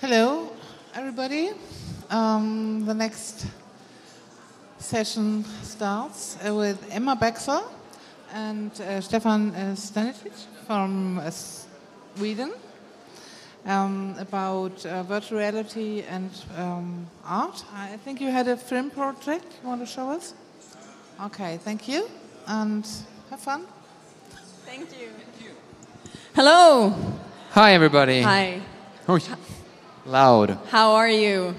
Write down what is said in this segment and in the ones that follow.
Hello, everybody. Um, the next session starts uh, with Emma Bexell and uh, Stefan uh, Stanisic from uh, Sweden um, about uh, virtual reality and um, art. I think you had a film project you want to show us? Okay, thank you and have fun. Thank you. Hello. Hi, everybody. Hi. Oh, loud. How are you?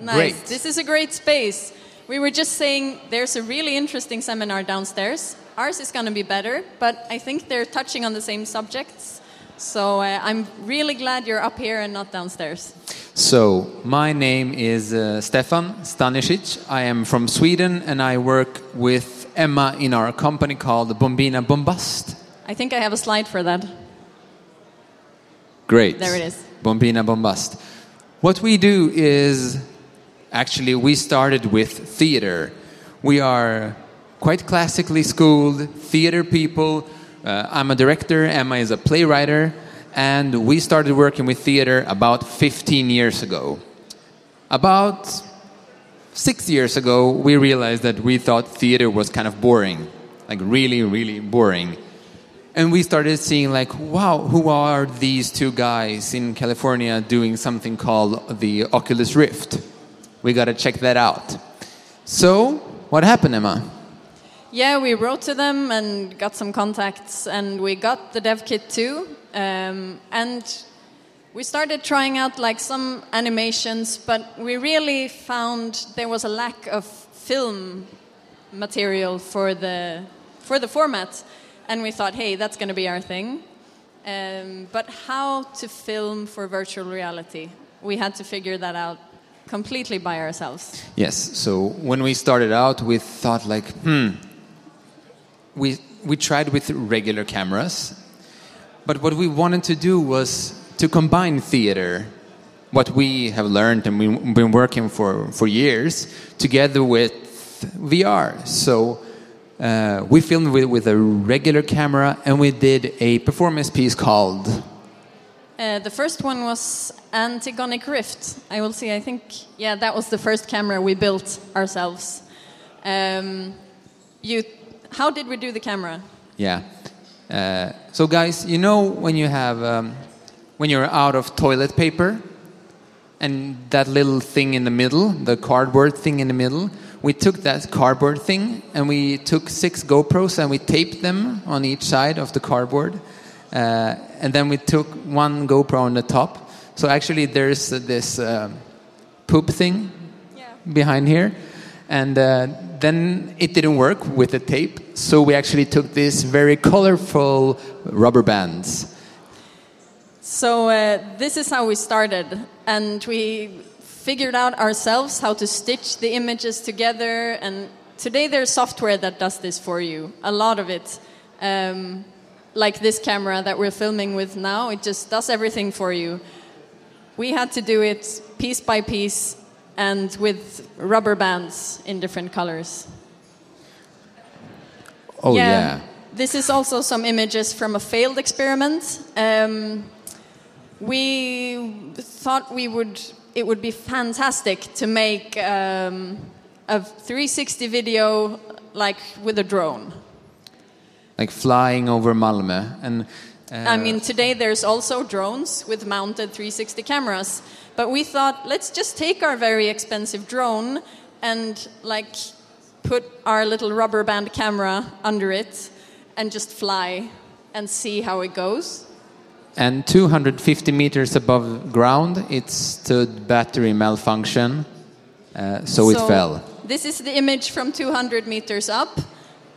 Nice. Great. This is a great space. We were just saying there's a really interesting seminar downstairs. Ours is going to be better, but I think they're touching on the same subjects. So uh, I'm really glad you're up here and not downstairs. So, my name is uh, Stefan Stanisic. I am from Sweden and I work with Emma in our company called Bombina Bombast. I think I have a slide for that. Great. There it is. Bombina Bombast. What we do is actually, we started with theater. We are quite classically schooled theater people. Uh, I'm a director, Emma is a playwright, and we started working with theater about 15 years ago. About six years ago, we realized that we thought theater was kind of boring, like really, really boring. And we started seeing, like, wow, who are these two guys in California doing something called the Oculus Rift? We got to check that out. So, what happened, Emma? Yeah, we wrote to them and got some contacts, and we got the dev kit too. Um, and we started trying out like some animations, but we really found there was a lack of film material for the for the format, and we thought, hey, that's going to be our thing. Um, but how to film for virtual reality? We had to figure that out completely by ourselves. Yes, so when we started out, we thought, like, hmm, we, we tried with regular cameras, but what we wanted to do was to combine theater, what we have learned and we've been working for, for years, together with VR. So uh, we filmed with, with a regular camera and we did a performance piece called Uh, the first one was Antigonick Rift. I will see. I think yeah, that was the first camera we built ourselves. Um, you, how did we do the camera? Yeah. Uh, so, guys, you know when you have um, when you're out of toilet paper, and that little thing in the middle, the cardboard thing in the middle. We took that cardboard thing and we took six GoPros and we taped them on each side of the cardboard, uh, and then we took one GoPro on the top. So actually, there's uh, this um poop thing behind here, and uh, then it didn't work with the tape. So we actually took these very colorful rubber bands. So uh, this is how we started, and we figured out ourselves how to stitch the images together. And today there's software that does this for you. A lot of it, um, like this camera that we're filming with now, it just does everything for you. We had to do it piece by piece and with rubber bands in different colors. Oh yeah. This is also some images from a failed experiment. Um, we thought we would it would be fantastic to make um, a 360 video like with a drone. like flying over Malmö, and uh, I mean, today there's also drones with mounted 360 cameras, but we thought let's just take our very expensive drone and like put our little rubber band camera under it and just fly and see how it goes. And 250 meters above ground, it stood battery malfunction, uh, so, it fell. This is the image from 200 meters up,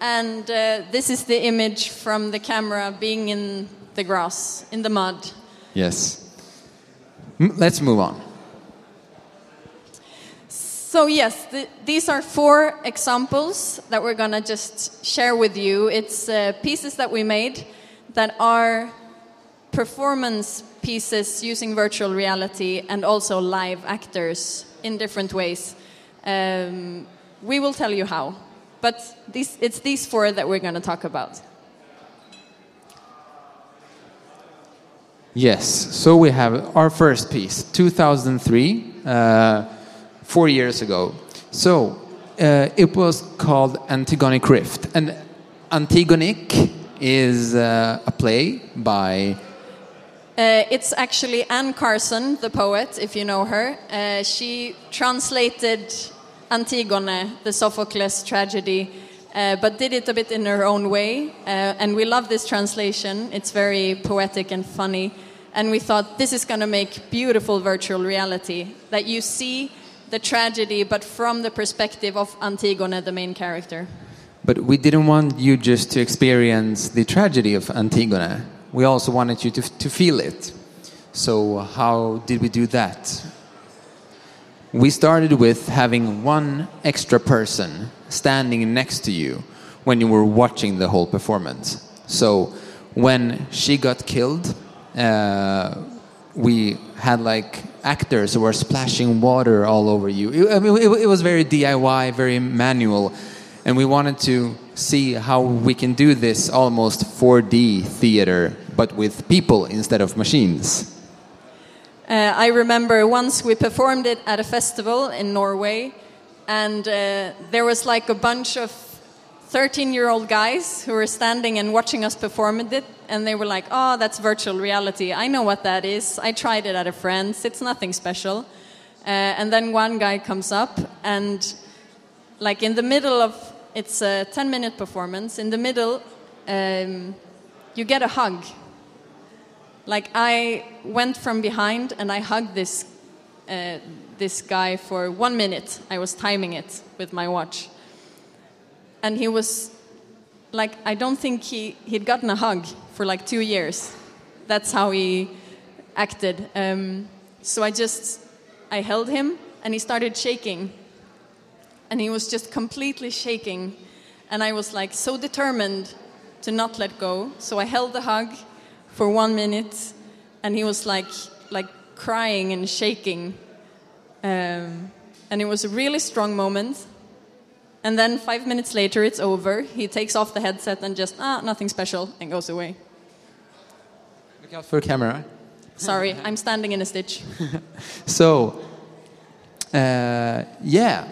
and uh, this is the image from the camera being in the grass, in the mud. Yes. M- let's move on. So, yes, th these are four examples that we're going to just share with you. It's uh, pieces that we made that are performance pieces using virtual reality and also live actors in different ways. Um, we will tell you how, but these, it's these four that we're going to talk about. Yes, so we have our first piece, 2003, uh, four years ago. So uh, it was called Antigonick Rift. And Antigonick is uh, a play by. Uh, it's actually Anne Carson, the poet, if you know her. Uh, she translated Antigone, the Sophocles tragedy, uh, but did it a bit in her own way. Uh, and we love this translation. It's very poetic and funny. And we thought this is going to make beautiful virtual reality that you see the tragedy, but from the perspective of Antigone, the main character. But we didn't want you just to experience the tragedy of Antigone. We also wanted you to, to feel it. So, how did we do that? We started with having one extra person standing next to you when you were watching the whole performance. So, when she got killed, uh, we had like actors who were splashing water all over you. I mean, it, it was very DIY, very manual, and we wanted to see how we can do this almost 4D theater, but with people instead of machines. Uh, I remember once we performed it at a festival in Norway, and uh, there was like a bunch of 13 year old guys who were standing and watching us perform it, and they were like, Oh, that's virtual reality. I know what that is. I tried it at a friend's. It's nothing special. Uh, and then one guy comes up, and like in the middle of it's a 10 minute performance, in the middle, um, you get a hug. Like I went from behind and I hugged this, uh, this guy for one minute. I was timing it with my watch. And he was like i don't think he he'd gotten a hug for like two years. That's how he acted. Um, so i just i held him and he started shaking and he was just completely shaking and i was like so determined to not let go so i held the hug for one minute and he was like like crying and shaking um, and it was a really strong moment and then five minutes later, it's over. He takes off the headset and just, ah, nothing special, and goes away. Look out for camera. Sorry, I'm standing in a stitch. so, uh, yeah.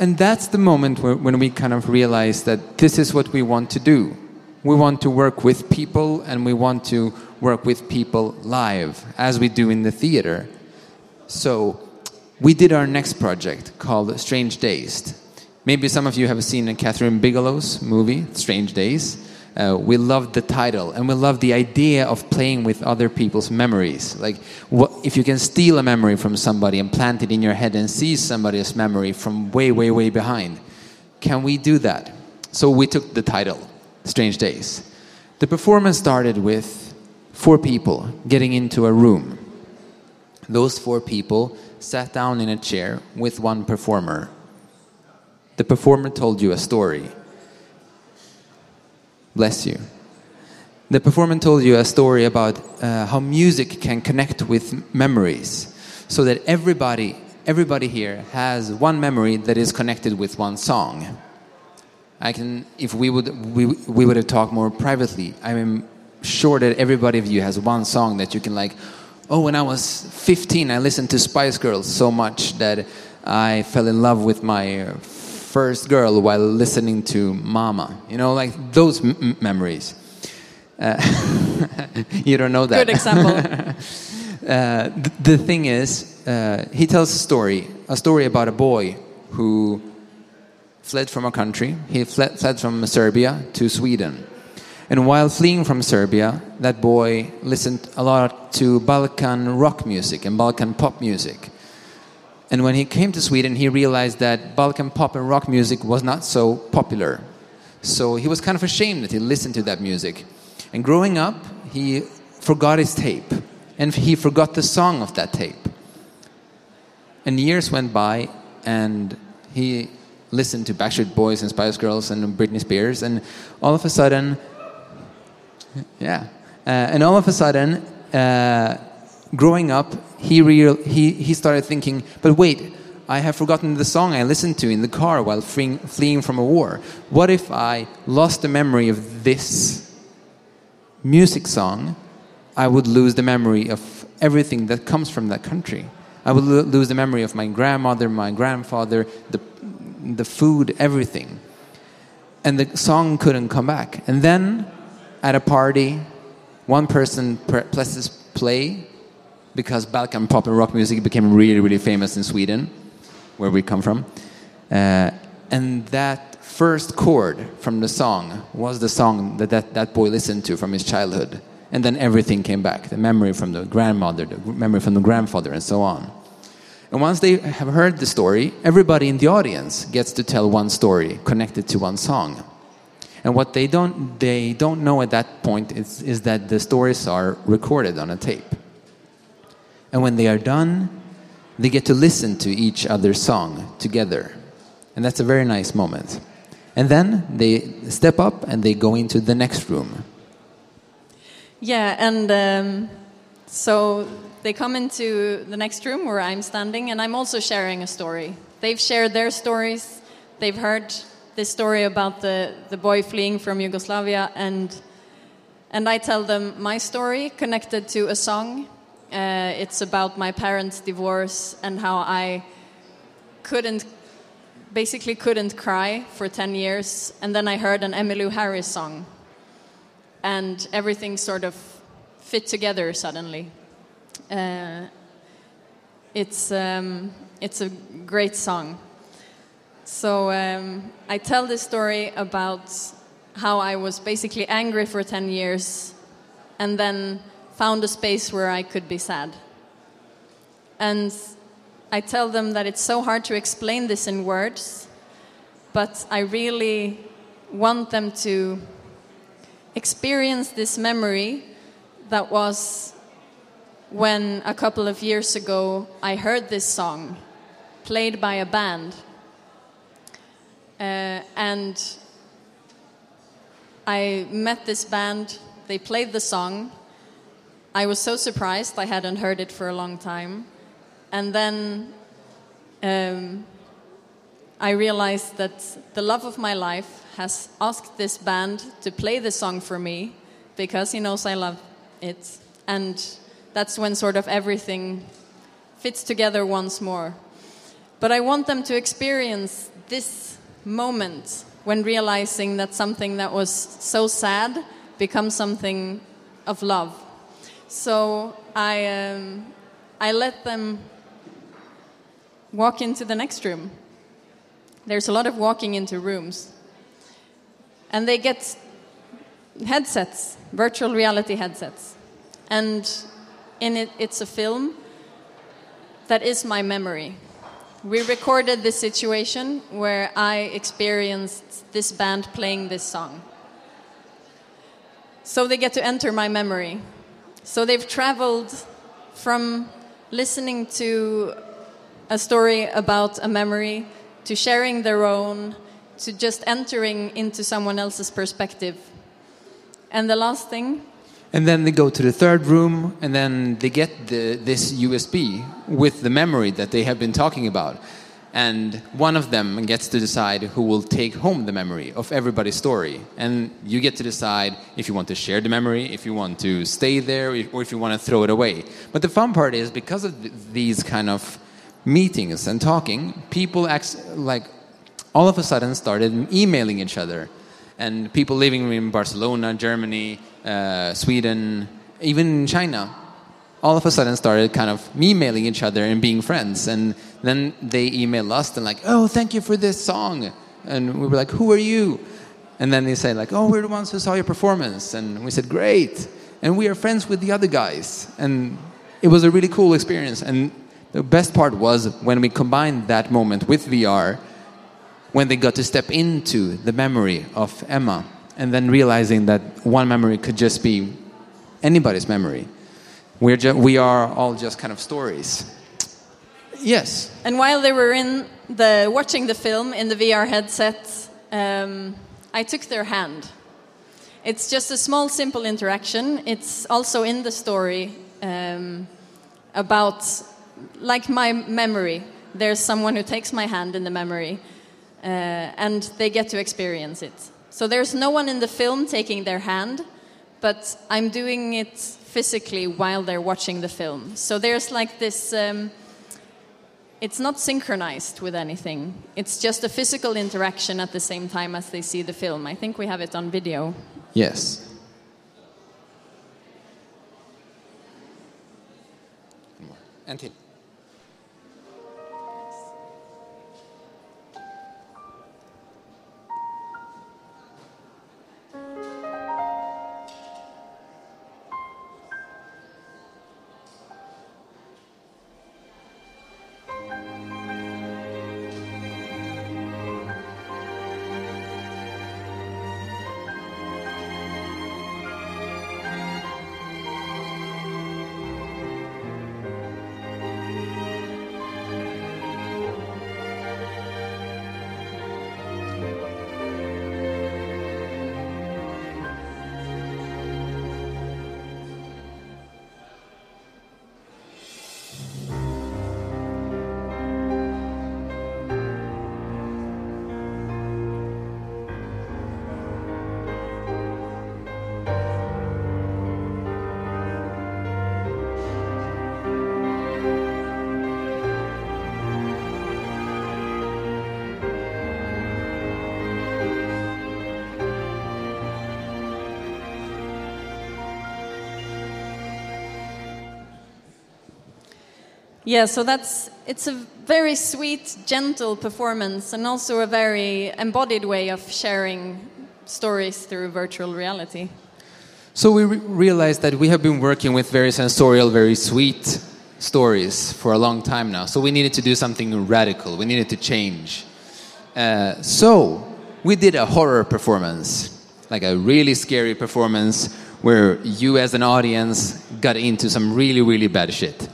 And that's the moment where, when we kind of realize that this is what we want to do. We want to work with people and we want to work with people live, as we do in the theater. So, we did our next project called Strange Days Maybe some of you have seen Kathryn Bigelow's movie, Strange Days. Uh, we love the title and we love the idea of playing with other people's memories. Like, what, if you can steal a memory from somebody and plant it in your head and see somebody's memory from way, way, way behind, can we do that? So we took the title, Strange Days. The performance started with four people getting into a room. Those four people sat down in a chair with one performer the performer told you a story. Bless you. The performer told you a story about uh, how music can connect with memories, so that everybody, everybody here has one memory that is connected with one song. I can, if we would, we, we would have talked more privately. I'm sure that everybody of you has one song that you can like. Oh, when I was 15, I listened to Spice Girls so much that I fell in love with my first girl while listening to Mama. You know, like those memories. Uh, you don't know that. Good example. uh, th the thing is, uh, he tells a story, a story about a boy who fled from a country. He fled, fled from Serbia to Sweden. And while fleeing from Serbia, that boy listened a lot to Balkan rock music and Balkan pop music. And when he came to Sweden, he realized that Balkan pop and rock music was not so popular. So he was kind of ashamed that he listened to that music. And growing up, he forgot his tape. And he forgot the song of that tape. And years went by, and he listened to Backstreet Boys and Spice Girls and Britney Spears. And all of a sudden, yeah. Uh, and all of a sudden, uh, growing up, he, real, he, he started thinking, but wait, I have forgotten the song I listened to in the car while fleeing, fleeing from a war. What if I lost the memory of this music song? I would lose the memory of everything that comes from that country. I would lo- lose the memory of my grandmother, my grandfather, the, the food, everything. And the song couldn't come back. And then at a party, one person pre- presses play because Balkan pop and rock music became really, really famous in Sweden, where we come from. Uh, and that first chord from the song was the song that, that that boy listened to from his childhood. And then everything came back the memory from the grandmother, the memory from the grandfather, and so on. And once they have heard the story, everybody in the audience gets to tell one story connected to one song. And what they don't, they don't know at that point is, is that the stories are recorded on a tape. And when they are done, they get to listen to each other's song together. And that's a very nice moment. And then they step up and they go into the next room. Yeah, and um, so they come into the next room where I'm standing, and I'm also sharing a story. They've shared their stories. They've heard this story about the, the boy fleeing from Yugoslavia, and and I tell them my story connected to a song. Uh, it's about my parents' divorce and how I couldn't, basically couldn't cry for 10 years. And then I heard an Emmylou Harris song and everything sort of fit together suddenly. Uh, it's um, it's a great song. So um, I tell this story about how I was basically angry for ten years, and then found a space where I could be sad. And I tell them that it's so hard to explain this in words, but I really want them to experience this memory that was when a couple of years ago I heard this song played by a band. Uh, and I met this band, they played the song. I was so surprised, I hadn't heard it for a long time. And then um, I realized that the love of my life has asked this band to play the song for me because he knows I love it. And that's when sort of everything fits together once more. But I want them to experience this moment when realizing that something that was so sad becomes something of love. So I, um, I let them walk into the next room. There's a lot of walking into rooms. And they get headsets, virtual reality headsets. And in it, it's a film that is my memory. We recorded this situation where I experienced this band playing this song. So they get to enter my memory. So they've traveled from listening to a story about a memory to sharing their own to just entering into someone else's perspective. And the last thing And then they go to the third room, and then they get the, this USB with the memory that they have been talking about. And one of them gets to decide who will take home the memory of everybody's story. And you get to decide if you want to share the memory, if you want to stay there, or if you want to throw it away. But the fun part is because of th- these kind of meetings and talking, people act, like all of a sudden started emailing each other. And people living in Barcelona, Germany, uh, Sweden, even China, all of a sudden started kind of emailing each other and being friends. And then they email us and like, oh, thank you for this song. And we were like, who are you? And then they say like, oh, we're the ones who saw your performance. And we said, great. And we are friends with the other guys. And it was a really cool experience. And the best part was when we combined that moment with VR, when they got to step into the memory of Emma and then realizing that one memory could just be anybody's memory. We're ju- we are all just kind of stories. Yes. And while they were in the watching the film in the VR headset, um, I took their hand. It's just a small, simple interaction. It's also in the story um, about, like my memory. There's someone who takes my hand in the memory, uh, and they get to experience it. So there's no one in the film taking their hand, but I'm doing it physically while they're watching the film. So there's like this. Um, it's not synchronized with anything. It's just a physical interaction at the same time as they see the film. I think we have it on video. Yes. And Yeah, so that's it's a very sweet, gentle performance, and also a very embodied way of sharing stories through virtual reality. So we re- realized that we have been working with very sensorial, very sweet stories for a long time now. So we needed to do something radical. We needed to change. Uh, so we did a horror performance, like a really scary performance where you, as an audience, got into some really, really bad shit.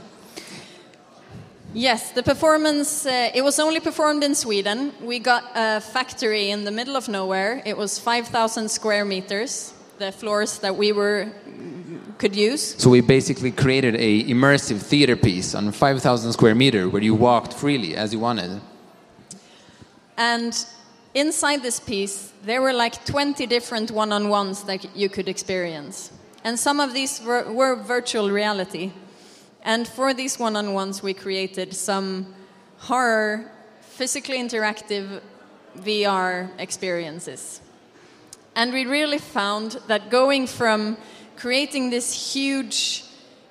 Yes, the performance, uh, it was only performed in Sweden. We got a factory in the middle of nowhere. It was 5,000 square meters, the floors that we were could use. So we basically created a immersive theater piece on 5,000 square meter where you walked freely as you wanted. And inside this piece, there were like 20 different one on ones that you could experience. And some of these were, were virtual reality. And for these one on ones, we created some horror, physically interactive VR experiences. And we really found that going from creating this huge,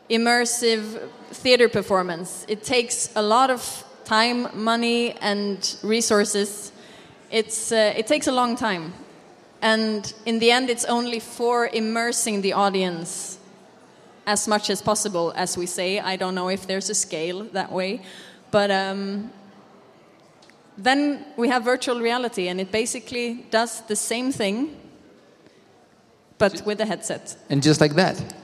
immersive theater performance, it takes a lot of time, money, and resources. It's, uh, it takes a long time. And in the end, it's only for immersing the audience as much as possible, as we say. I don't know if there's a scale that way. But um, then we have virtual reality, and it basically does the same thing, but with a headset. And just like that.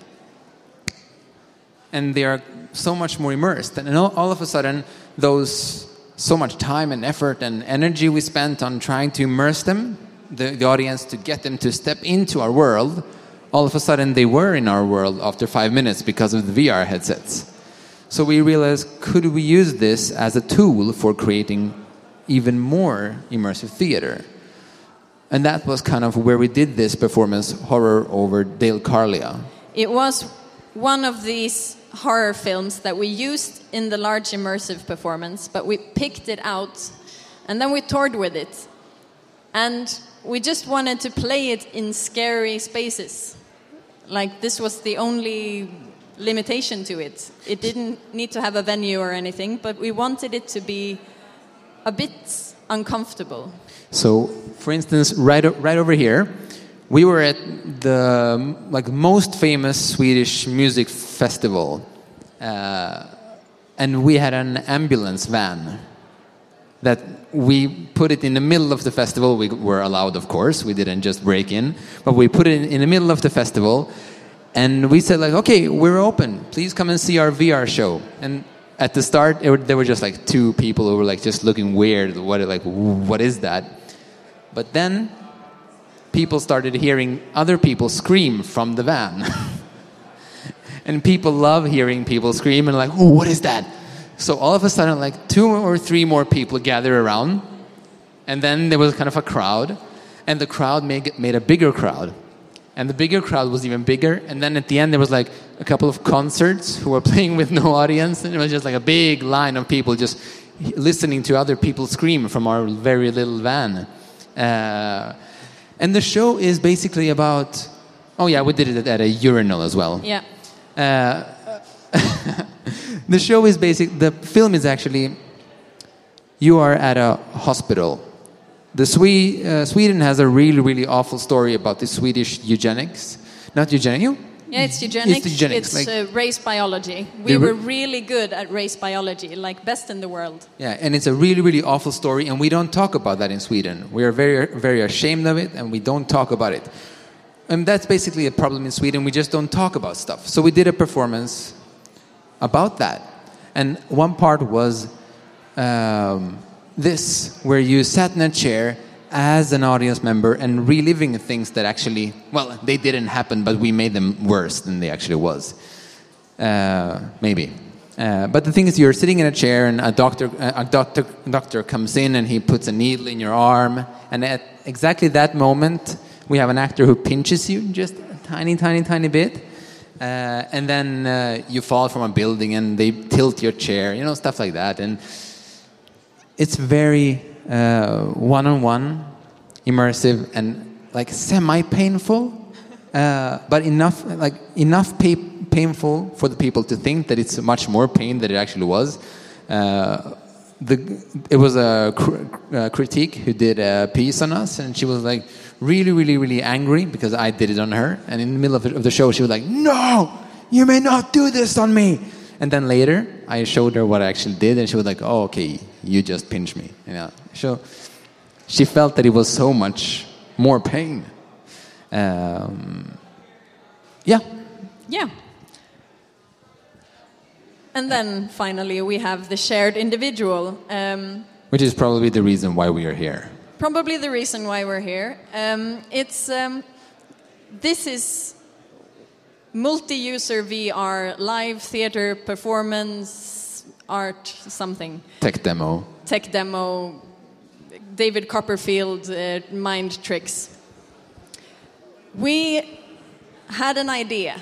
And they are so much more immersed. And all, of a sudden, those so much time and effort and energy we spent on trying to immerse them, the, the audience, to get them to step into our world, all of a sudden they were in our world after five minutes because of the VR headsets. So we realized could we use this as a tool for creating even more immersive theater? And that was kind of where we did this performance, Horror over Dale Carlia. It was one of these horror films that we used in the large immersive performance, but we picked it out and then we toured with it. And we just wanted to play it in scary spaces. Like, this was the only limitation to it. It didn't need to have a venue or anything, but we wanted it to be a bit uncomfortable. So, for instance, right, right over here, we were at the like most famous Swedish music festival, uh, and we had an ambulance van that we put it in the middle of the festival. We were allowed, of course. We didn't just break in, but we put it in, the middle of the festival, and we said like, "Okay, we're open. Please come and see our VR show." And at the start, it there were just like two people who were like just looking weird. What like what is that? But then people started hearing other people scream from the van. and people love hearing people scream and like, oh, what is that? So all of a sudden, like two or three more people gathered around, and then there was kind of a crowd, and the crowd made, made a bigger crowd. And the bigger crowd was even bigger, and then at the end there was like a couple of concerts who were playing with no audience, and it was just like a big line of people just listening to other people scream from our very little van. Uh, and the show is basically about. Oh yeah, we did it at a urinal as well. Yeah. Uh, the show is basic. The film is actually you are at a hospital. The Swe- uh, Sweden has a really, really awful story about the Swedish eugenics. Not eugenics. Yeah, it's eugenics. It's eugenics, It's, like- uh, race biology. We were really good at race biology, like best in the world. Yeah, and it's a really, really awful story, and we don't talk about that in Sweden. We are very, very ashamed of it, and we don't talk about it. And that's basically a problem in Sweden. We just don't talk about stuff. So we did a performance about that, and one part was um, this, where you sat in a chair as an audience member and reliving things that actually, well, they didn't happen, but we made them worse than they actually was. Uh, maybe. Uh, but the thing is, you're sitting in a chair, and a doctor, a doctor, doctor comes in, and he puts a needle in your arm, and at exactly that moment, we have an actor who pinches you just a tiny, tiny, tiny bit, uh, and then uh, you fall from a building, and they tilt your chair, you know, stuff like that, and it's very uh, one-on-one, immersive, and like semi-painful, uh, but enough like enough pa- painful for the people to think that it's much more pain than it actually was. The, it was a cr- uh, critique who did a piece on us, and she was like really, really, really angry because I did it on her. And in the middle of the, of the show, she was like, "No, you may not do this on me." And then later, I showed her what I actually did, and she was like, "Oh, okay, you just pinched me." You know, so she felt that it was so much more pain. Um, yeah, Yeah. And then finally, we have the shared individual. Um, which is probably the reason why we are here. probably the reason why we're here. Um, it's um, this is multi-user VR, live theater performance, art, something, Tech demo. tech demo, David Copperfield uh, mind tricks. We had an idea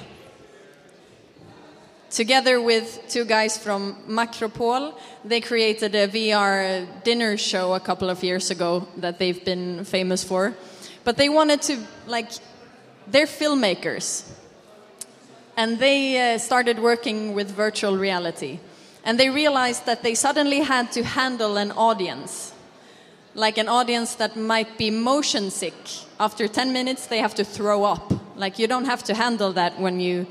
together with two guys from Makropol. They created a VR dinner show a couple of years ago that they've been famous for. But they wanted to, like, they're filmmakers. And they uh, started working with virtual reality. And they realized that they suddenly had to handle an audience like an audience that might be motion sick. After 10 minutes, they have to throw up. Like, you don't have to handle that when you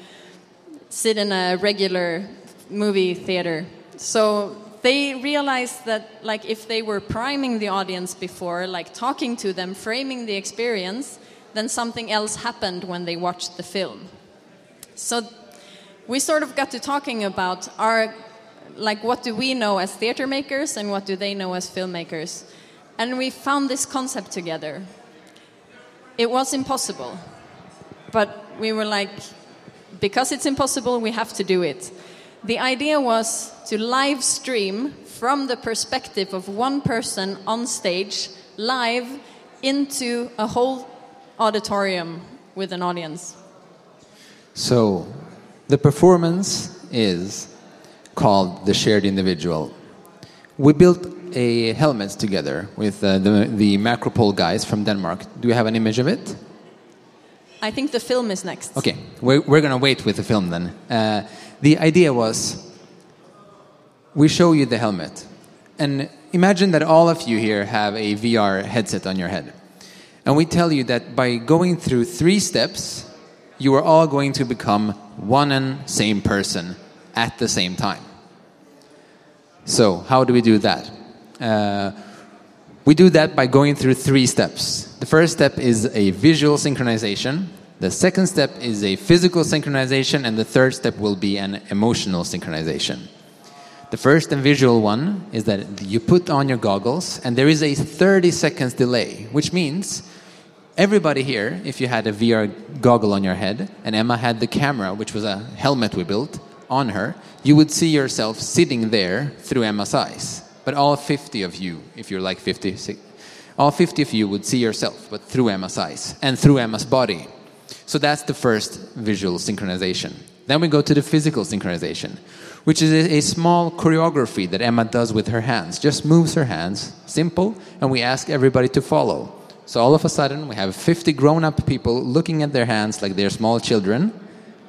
sit in a regular movie theater. So they realized that, like, if they were priming the audience before, like talking to them, framing the experience, then something else happened when they watched the film. So we sort of got to talking about our, like, what do we know as theater makers and what do they know as filmmakers? And we found this concept together. It was impossible, but we were like, because it's impossible, we have to do it. The idea was to live stream from the perspective of one person on stage, live into a whole auditorium with an audience. So, the performance is called the shared individual. We built a helmet together with uh, the, the Makropol guys from Denmark. Do you have an image of it? I think the film is next. Okay, we're, we're going to wait with the film then. Uh, the idea was we show you the helmet. And imagine that all of you here have a VR headset on your head. And we tell you that by going through three steps, you are all going to become one and same person at the same time. So, how do we do that? Uh, we do that by going through three steps. The first step is a visual synchronization, the second step is a physical synchronization, and the third step will be an emotional synchronization. The first and visual one is that you put on your goggles, and there is a 30 seconds delay, which means everybody here, if you had a VR goggle on your head, and Emma had the camera, which was a helmet we built, on her, you would see yourself sitting there through Emma's eyes. But all 50 of you, if you're like 50, si- all 50 of you would see yourself, but through Emma's eyes and through Emma's body. So that's the first visual synchronization. Then we go to the physical synchronization, which is a, small choreography that Emma does with her hands. Just moves her hands, simple, and we ask everybody to follow. So all of a sudden, we have 50 grown up people looking at their hands like they're small children,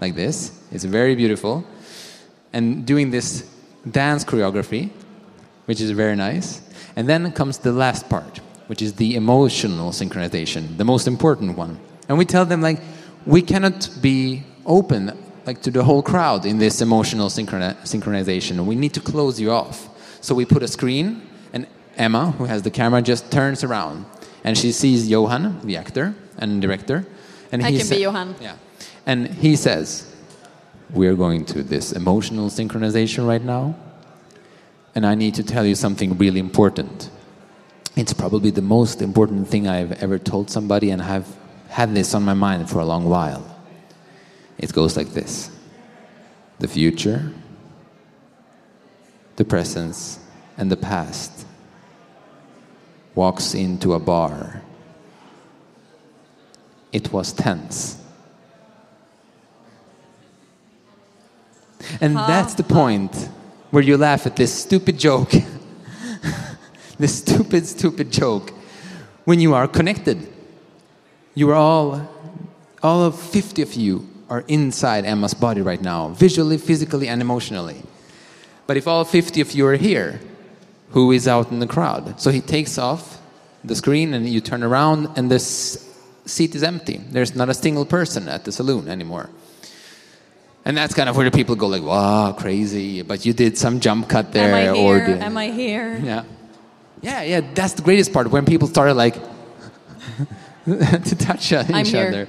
like this. It's very beautiful. And doing this dance choreography, which is very nice. And then comes the last part, which is the emotional synchronization, the most important one. And we tell them, like, we cannot be open like to the whole crowd in this emotional synchroni- synchronization. We need to close you off. So we put a screen, and Emma, who has the camera, just turns around, and she sees Johan, the actor and director, and I he can be Johan. Yeah, and he says, "We're going to this emotional synchronization right now, and I need to tell you something really important. It's probably the most important thing I've ever told somebody, and I've had this on my mind for a long while." It goes like this the future, the presence, and the past walks into a bar. It was tense. And that's the point where you laugh at this stupid joke. this stupid, stupid joke. When you are connected, you are all, all of 50 of you are inside Emma's body right now, visually, physically, and emotionally. But if all 50 of you are here, who is out in the crowd? So he takes off the screen and you turn around and this seat is empty. There's not a single person at the saloon anymore. And that's kind of where the people go like, wow, crazy. But you did some jump cut there. Am I or here? Am I here? yeah. Yeah, yeah, that's the greatest part when people started like to touch each I'm other.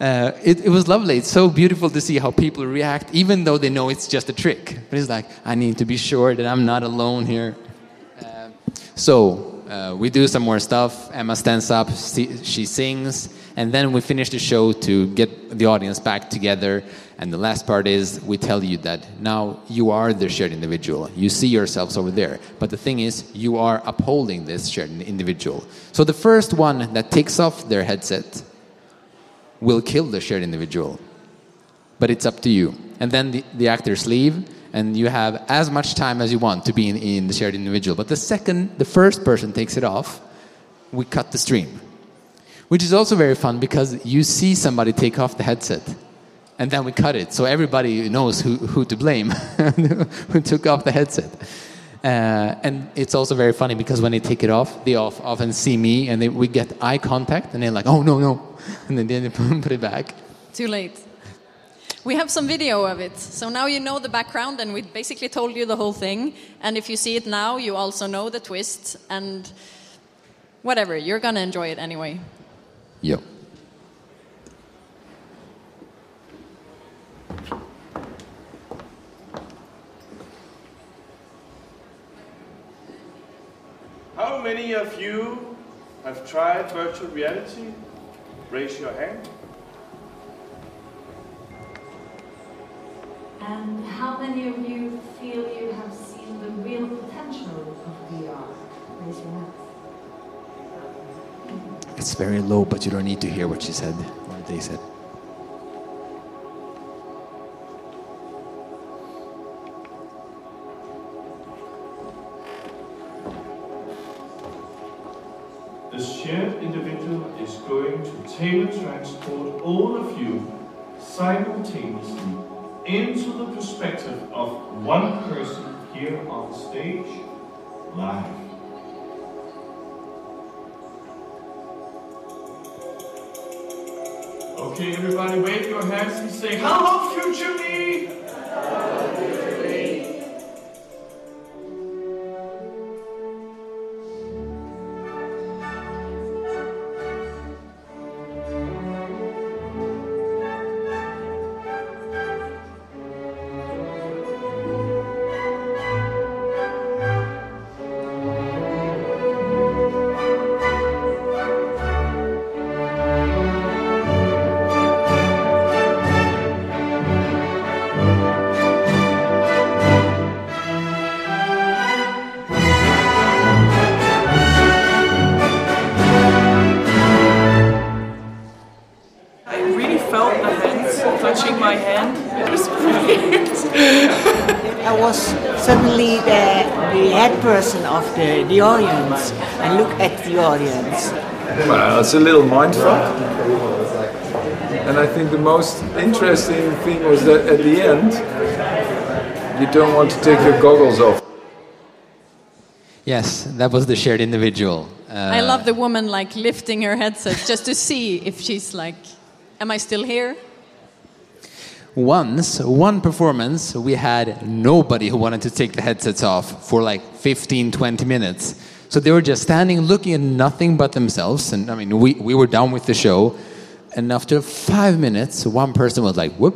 Uh, it, it was lovely. It's so beautiful to see how people react, even though they know it's just a trick. But it's like, I need to be sure that I'm not alone here. Uh, so uh, we do some more stuff. Emma stands up, she sings, and then we finish the show to get the audience back together. And the last part is we tell you that now you are the shared individual. You see yourselves over there. But the thing is, you are upholding this shared individual. So the first one that takes off their headset will kill the shared individual. But it's up to you. And then the, the actors leave, and you have as much time as you want to be in, in the shared individual. But the second the first person takes it off, we cut the stream. Which is also very fun because you see somebody take off the headset, and then we cut it. So everybody knows who, who to blame, who took off the headset. Uh, and it's also very funny because when they take it off, they of- often see me and they, we get eye contact and they're like, oh, no, no. And then they put it back. Too late. We have some video of it. So now you know the background, and we basically told you the whole thing. And if you see it now, you also know the twist. And whatever, you're gonna enjoy it anyway. Yo. Many of you have tried virtual reality? Raise your hand. And how many of you feel you have seen the real potential of VR? Raise your hands. It's very low, but you don't need to hear what she said, what they said. Shared individual is going to tailor transport all of you simultaneously into the perspective of one person here on stage, live. Okay, everybody, wave your hands and say, Hello, future me! The, the audience and look at the audience. Well, it's a little mindfuck. And I think the most interesting thing was that at the end, you don't want to take your goggles off. Yes, that was the shared individual. Uh, I love the woman like lifting her headset just to see if she's like, am I still here? Once, one performance, we had nobody who wanted to take the headsets off for like 15, 20 minutes. So they were just standing looking at nothing but themselves. And I mean, we, we were done with the show. And after five minutes, one person was like, whoop.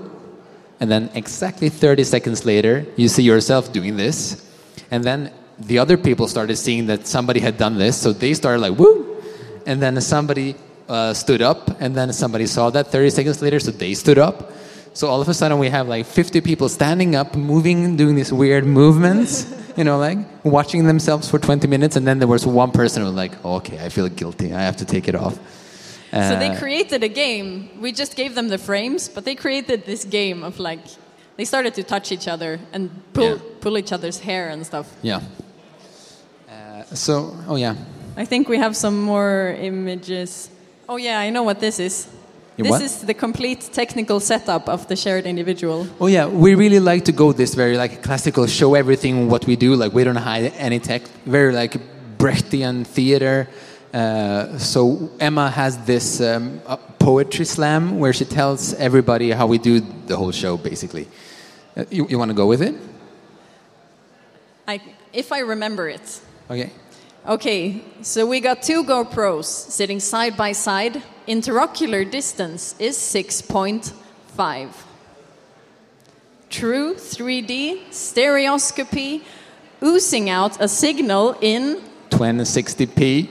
And then exactly 30 seconds later, you see yourself doing this. And then the other people started seeing that somebody had done this. So they started like, woo. And then somebody uh, stood up. And then somebody saw that 30 seconds later. So they stood up. So all of a sudden we have like 50 people standing up, moving, doing these weird movements, you know, like watching themselves for 20 minutes. And then there was one person who was like, oh, okay, I feel guilty. I have to take it off. so they Uh, created a game. We just gave them the frames, but they created this game of like, they started to touch each other and pull, Yeah. pull each other's hair and stuff. Yeah. Uh, so, oh yeah. I think we have some more images. Oh yeah, I know what this is. This what? is the complete technical setup of the shared individual. Oh yeah, we really like to go this very like classical, show everything what we do. Like we don't hide any tech. Very like Brechtian theater. Uh, so Emma has this um, uh, poetry slam where she tells everybody how we do the whole show, basically. Uh, you you want to go with it? I, if I remember it. Okay. Okay, so we got two GoPros sitting side by side. Interocular distance is 6.5. True 3D stereoscopy oozing out a signal in 2060p.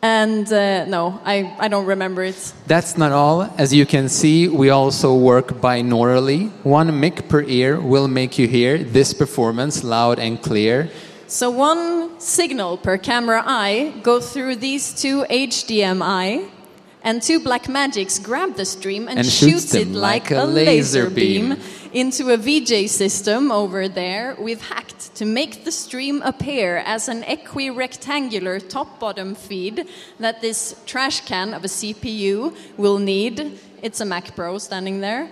and uh, no, I, I don't remember it. That's not all. As you can see, we also work binaurally. One mic per ear will make you hear this performance loud and clear. So one signal per camera eye go through these two HDMI, and two Blackmagics grab the stream and, And shoots shoots it like, like a laser beam. beam. into a VJ system over there. We've hacked to make the stream appear as an equi-rectangular top-bottom feed that this trash can of a CPU will need. It's a Mac Pro standing there.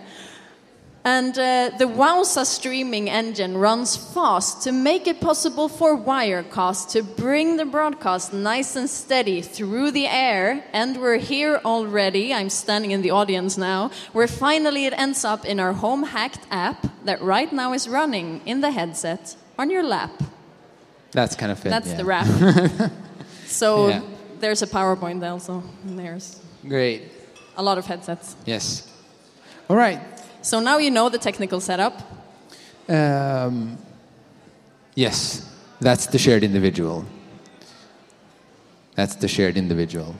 And uh, the Wowza streaming engine runs fast to make it possible for Wirecast to bring the broadcast nice and steady through the air. And we're here already. I'm standing in the audience now. Where finally it ends up in our home hacked app that right now is running in the headset on your lap. That's kind of fit. That's yeah. the wrap. so Yeah. there's a PowerPoint also. There's Great. a lot of headsets. Yes. All right. So now you know the technical setup. Um, yes, that's the shared individual. That's the shared individual.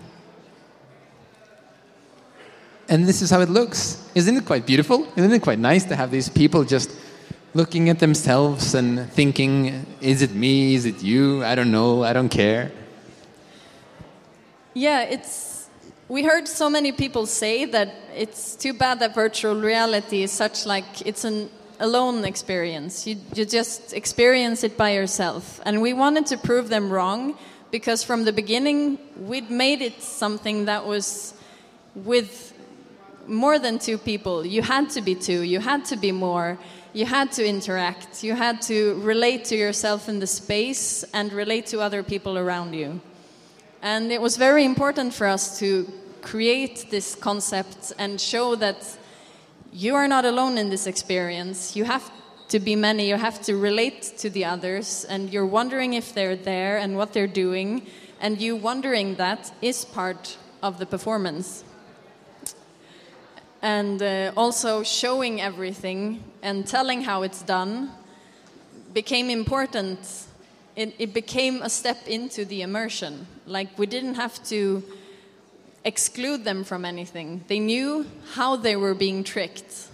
And this is how it looks. Isn't it quite beautiful? Isn't it quite nice to have these people just looking at themselves and thinking, is it me? Is it you? I don't know. I don't care. Yeah, it's. We heard so many people say that it's too bad that virtual reality is such like it's an alone experience. You you just experience it by yourself, and we wanted to prove them wrong because from the beginning we'd made it something that was with more than two people. You had to be two. You had to be more. You had to interact. You had to relate to yourself in the space and relate to other people around you. And it was very important for us to create this concept and show that you are not alone in this experience. You have to be many, you have to relate to the others, and you're wondering if they're there and what they're doing, and you wondering that is part of the performance. And uh, also showing everything and telling how it's done became important. It, it became a step into the immersion. Like we didn't have to exclude them from anything. They knew how they were being tricked,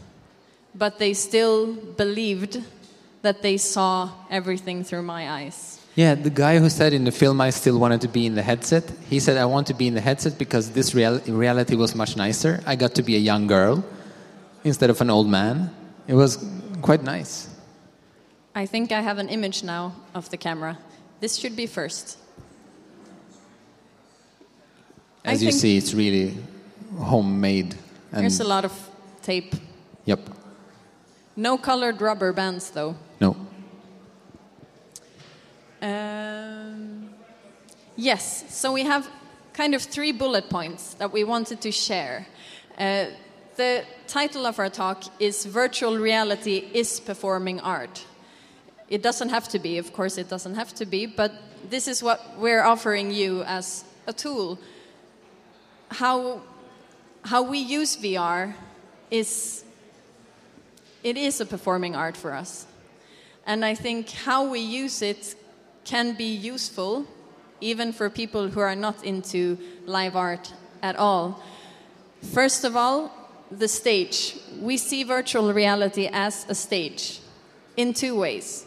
but they still believed that they saw everything through my eyes. Yeah, the guy who said in the film I still wanted to be in the headset, he said I want to be in the headset because this real- reality was much nicer. I got to be a young girl instead of an old man. It was quite nice. I think I have an image now of the camera. This should be first. I As you see, it's really homemade. And There's a lot of tape. Yep. No colored rubber bands, though. No. Um, yes, so we have kind of three bullet points that we wanted to share. Uh, the title of our talk is Virtual Reality is Performing Art. It doesn't have to be, of course, it doesn't have to be, but this is what we're offering you as a tool. How, how we use VR is it is a performing art for us. And I think how we use it can be useful even for people who are not into live art at all. First of all, the stage. We see virtual reality as a stage in two ways.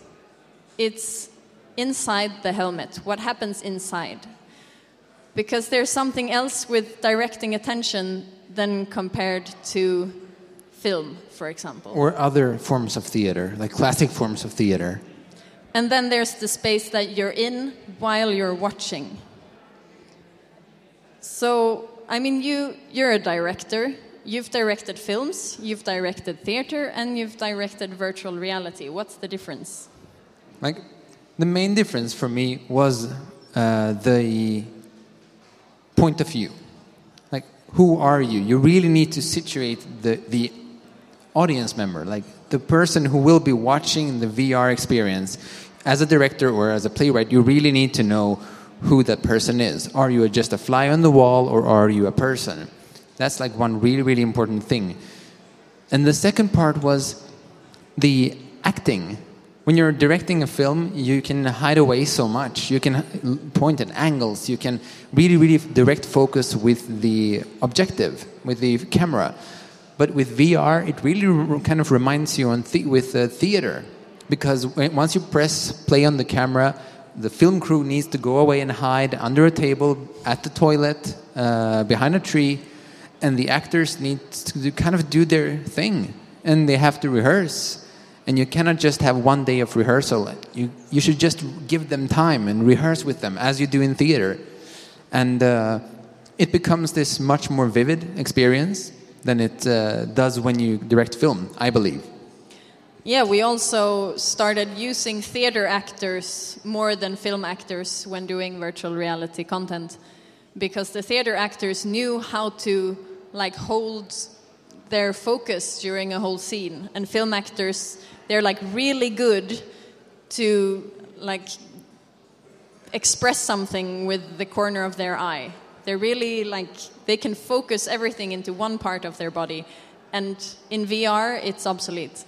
It's inside the helmet, what happens inside. Because there's something else with directing attention than compared to film, for example. Or other forms of theater, like classic forms of theater. And then there's the space that you're in while you're watching. So, I mean, you, you're a director. You've directed films, you've directed theater, and you've directed virtual reality. What's the difference? Like, the main difference for me was uh, the point of view. Like, who are you? You really need to situate the, the audience member, like the person who will be watching the VR experience. As a director or as a playwright, you really need to know who that person is. Are you just a fly on the wall or are you a person? That's like one really, really important thing. And the second part was the acting. When you're directing a film, you can hide away so much. You can point at angles. You can really, really direct focus with the objective, with the camera. But with VR, it really kind of reminds you on the- with uh, theater, because once you press play on the camera, the film crew needs to go away and hide under a table, at the toilet, uh, behind a tree, and the actors need to kind of do their thing, and they have to rehearse. And you cannot just have one day of rehearsal. You, you should just give them time and rehearse with them as you do in theater. And uh, it becomes this much more vivid experience than it uh, does when you direct film, I believe. Yeah, we also started using theater actors more than film actors when doing virtual reality content because the theater actors knew how to like hold their focus during a whole scene and film actors they're like really good to like express something with the corner of their eye they're really like they can focus everything into one part of their body and in VR it's obsolete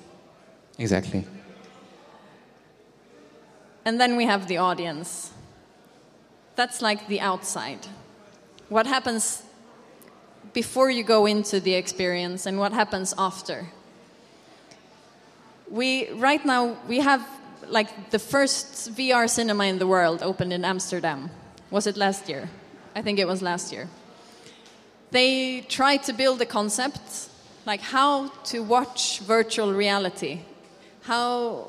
Exactly. And then we have the audience. That's like the outside. What happens before you go into the experience and what happens after? We right now we have like the first VR cinema in the world opened in Amsterdam. Was it last year? I think it was last year. They tried to build a concept like how to watch virtual reality how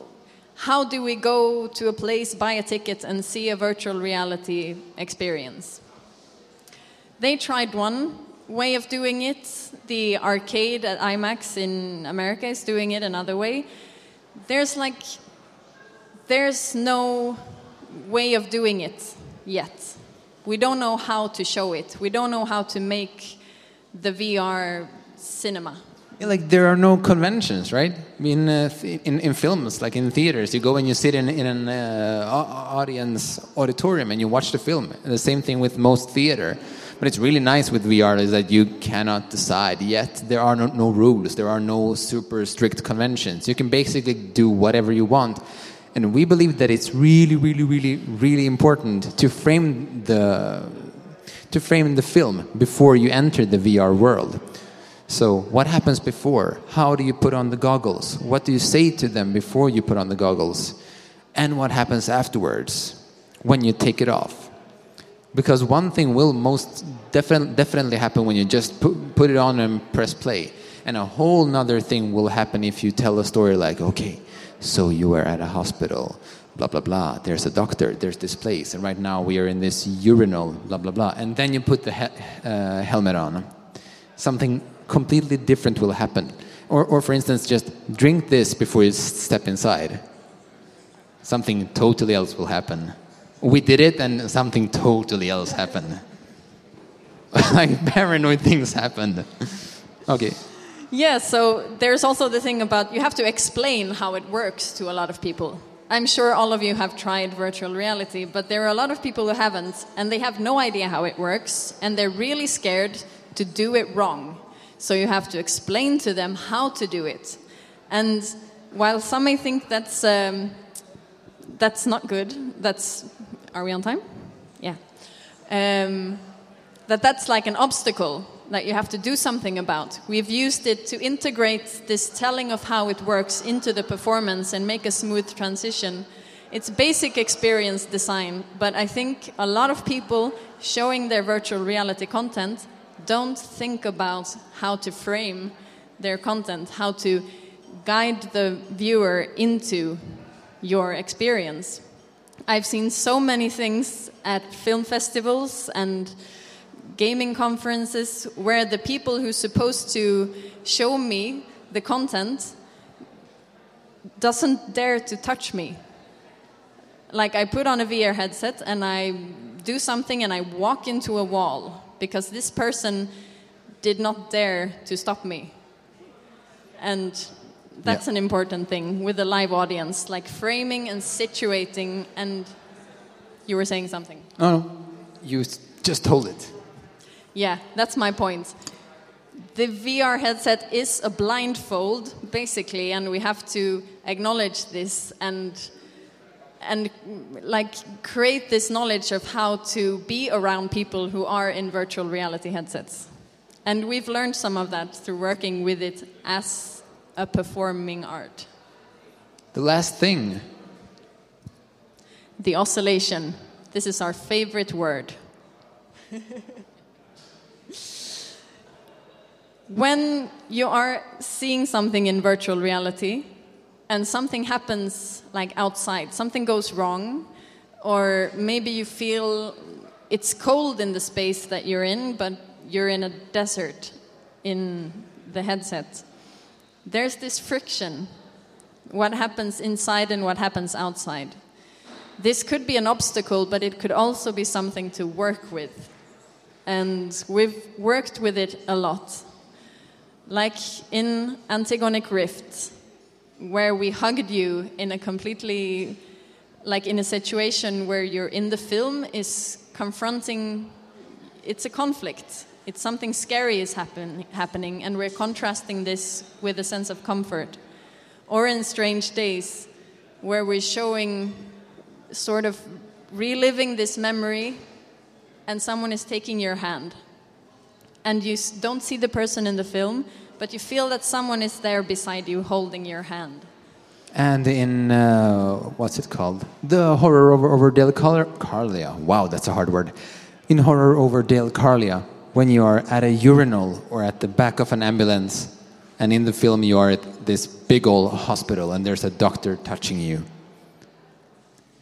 how do we go to a place buy a ticket and see a virtual reality experience they tried one way of doing it the arcade at imax in america is doing it another way there's like there's no way of doing it yet we don't know how to show it we don't know how to make the vr cinema Yeah, like there are no conventions, right? In, uh, th- in in films, like in theaters, you go and you sit in in an uh, audience auditorium and you watch the film. The same thing with most theater. But it's really nice with VR is that you cannot decide yet. There are no, no rules. There are no super strict conventions. You can basically do whatever you want. And we believe that it's really, really, really, really important to frame the to frame the film before you enter the VR world. So, what happens before? How do you put on the goggles? What do you say to them before you put on the goggles? And what happens afterwards when you take it off? Because one thing will most defi- definitely happen when you just put, put it on and press play. And a whole nother thing will happen if you tell a story like, okay, so you were at a hospital, blah, blah, blah. There's a doctor, there's this place, and right now we are in this urinal, blah, blah, blah. And then you put the he- uh, helmet on. Something completely different will happen. Or, or, for instance, just drink this before you step inside. Something totally else will happen. We did it, and something totally else happened. like paranoid things happened. Okay. Yeah, so there's also the thing about you have to explain how it works to a lot of people. I'm sure all of you have tried virtual reality, but there are a lot of people who haven't, and they have no idea how it works, and they're really scared to do it wrong. So you have to explain to them how to do it. And while some may think that's um, that's not good, that's are we on time? Yeah. Um, that that's like an obstacle that you have to do something about. We've used it to integrate this telling of how it works into the performance and make a smooth transition. It's basic experience design, but I think a lot of people showing their virtual reality content don't think about how to frame their content, how to guide the viewer into your experience. I've seen so many things at film festivals and gaming conferences where the people who's supposed to show me the content doesn't dare to touch me. Like I put on a VR headset and I do something and I walk into a wall because this person did not dare to stop me. And that's Yeah. an important thing with a live audience, like framing and situating and you were saying something. Oh, no. You just told it. Yeah, that's my point. The VR headset is a blindfold, basically, and we have to acknowledge this and and like create this knowledge of how to be around people who are in virtual reality headsets. And we've learned some of that through working with it as a performing art. The last thing. The oscillation. This is our favorite word. when you are seeing something in virtual reality and something happens like outside, something goes wrong, or maybe you feel it's cold in the space that you're in, but you're in a desert in the headset. There's this friction. What happens inside and what happens outside. This could be an obstacle, but it could also be something to work with. And we've worked with it a lot. Like in Antigonick Rift, where we hugged you in a completely, like in a situation where you're in the film is confronting, it's a conflict. It's something scary is happen, happening, and we're contrasting this with a sense of comfort. Or in Strange Days, where we're showing sort of reliving this memory and someone is taking your hand. And you don't see the person in the film, but you feel that someone is there beside you holding your hand. And in, uh, what's it called? The Horror over, over Dale Car- Carlia. Wow, that's a hard word. In Horror over Dale Carlia, when you are at a urinal or at the back of an ambulance, and in the film you are at this big old hospital and there's a doctor touching you.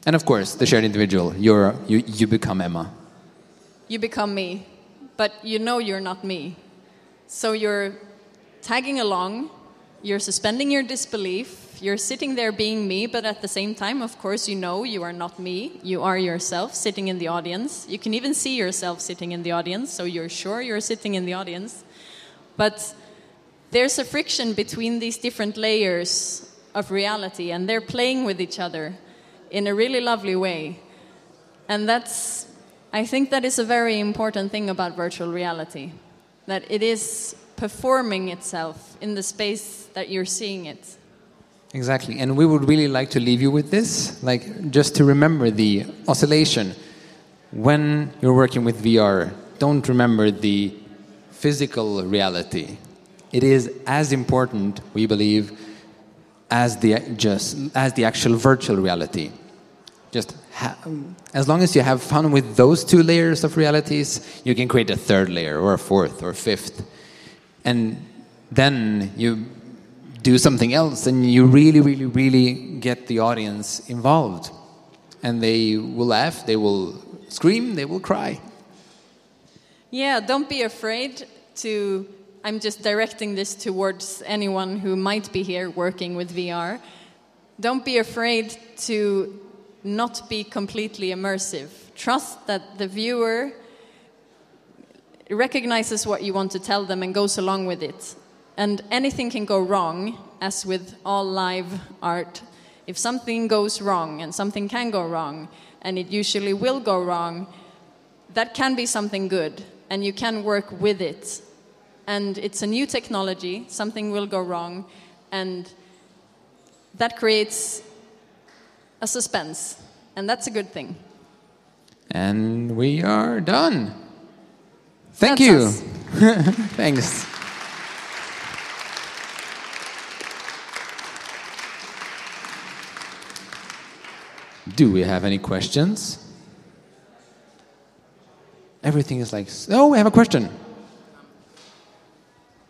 And of course, the shared individual, you're, you, you become Emma. You become me, but you know you're not me. So you're tagging along, you're suspending your disbelief, you're sitting there being me, but at the same time, of course, you know you are not me. You are yourself sitting in the audience. You can even see yourself sitting in the audience, so you're sure you're sitting in the audience. But there's a friction between these different layers of reality, and they're playing with each other in a really lovely way. And that's, I think that is a very important thing about virtual reality, that it is performing itself in the space that you're seeing it. Exactly, and we would really like to leave you with this, like just to remember the oscillation. When you're working with VR, don't remember the physical reality. It is as important, we believe, as the just as the actual virtual reality. Just ha- as long as you have fun with those two layers of realities, you can create a third layer or a fourth or a fifth. And then you do something else and you really, really, really get the audience involved. And they will laugh, they will scream, they will cry. Yeah, don't be afraid to. I'm just directing this towards anyone who might be here working with VR. Don't be afraid to not be completely immersive. Trust that the viewer recognizes what you want to tell them and goes along with it. And anything can go wrong, as with all live art. If something goes wrong, and something can go wrong, and it usually will go wrong, that can be something good, and you can work with it. And it's a new technology, something will go wrong, and that creates a suspense, and that's a good thing. And we are done. Thank That's you. Thanks. Do we have any questions? Everything is like, oh, we have a question.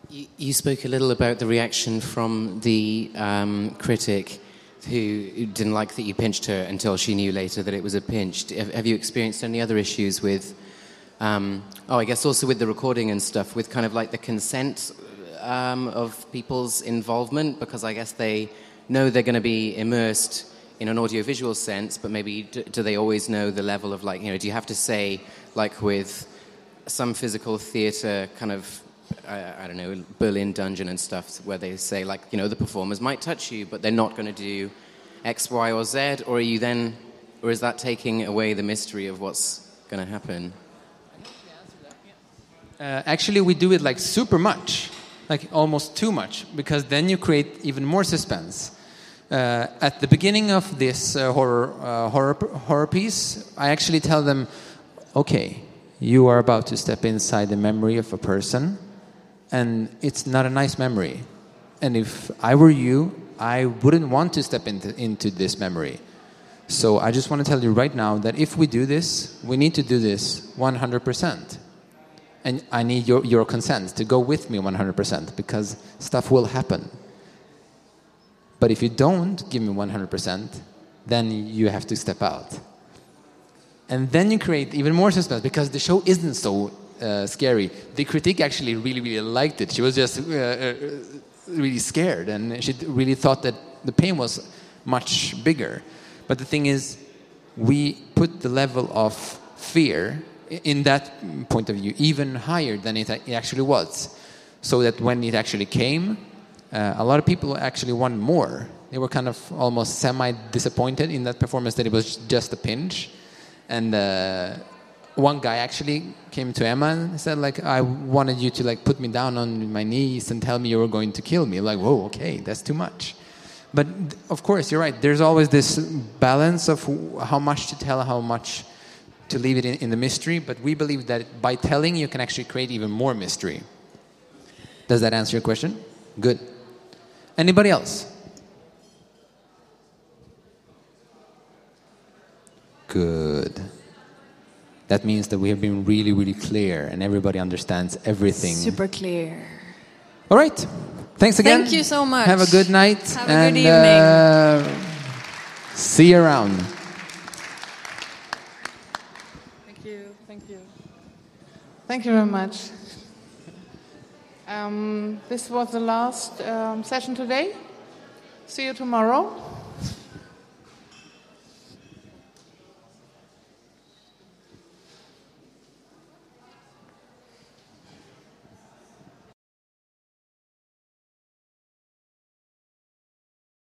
You, spoke a little about the reaction from the um, critic who didn't like that you pinched her until she knew later that it was a pinch. Have you experienced any other issues with, um, oh, I guess also with the recording and stuff, with kind of like the consent um, of people's involvement? Because I guess they know they're going to be immersed in an audiovisual sense, but maybe do, do they always know the level of like, you know, do you have to say, like with some physical theatre kind of I, I don't know Berlin Dungeon and stuff where they say like you know the performers might touch you but they're not going to do X Y or Z or are you then or is that taking away the mystery of what's going to happen Uh, actually, we do it like super much, like almost too much, because then you create even more suspense. Uh, at the beginning of this uh, horror, uh, horror, horror piece, I actually tell them, okay, you are about to step inside the memory of a person, and it's not a nice memory. And if I were you, I wouldn't want to step into, into this memory. So I just want to tell you right now that if we do this, we need to do this 100% and I need your, your consent to go with me 100% because stuff will happen. But if you don't give me 100%, then you have to step out. And then you create even more suspense because the show isn't so uh, scary. The critique actually really, really liked it. She was just uh, uh, really scared and she really thought that the pain was much bigger. But the thing is, we put the level of fear in that point of view even higher than it actually was. So that when it actually came, uh, a lot of people actually want more. They were kind of almost semi disappointed in that performance that it was just a pinch. And uh, one guy actually came to Emma and said, like, I wanted you to like put me down on my knees and tell me you were going to kill me. Like, whoa, okay, that's too much. But of course, you're right. There's always this balance of how much to tell, how much to leave it in, in the mystery. But we believe that by telling, you can actually create even more mystery. Does that answer your question? Good. Anybody else? Good. That means that we have been really, really clear and everybody understands everything. Super clear. All right. Thanks again. Thank you so much. Have a good night. Have a and, good evening. Uh, see you around. Thank you. Thank you. Thank you very much. Um, this was the last um, session today. See you tomorrow.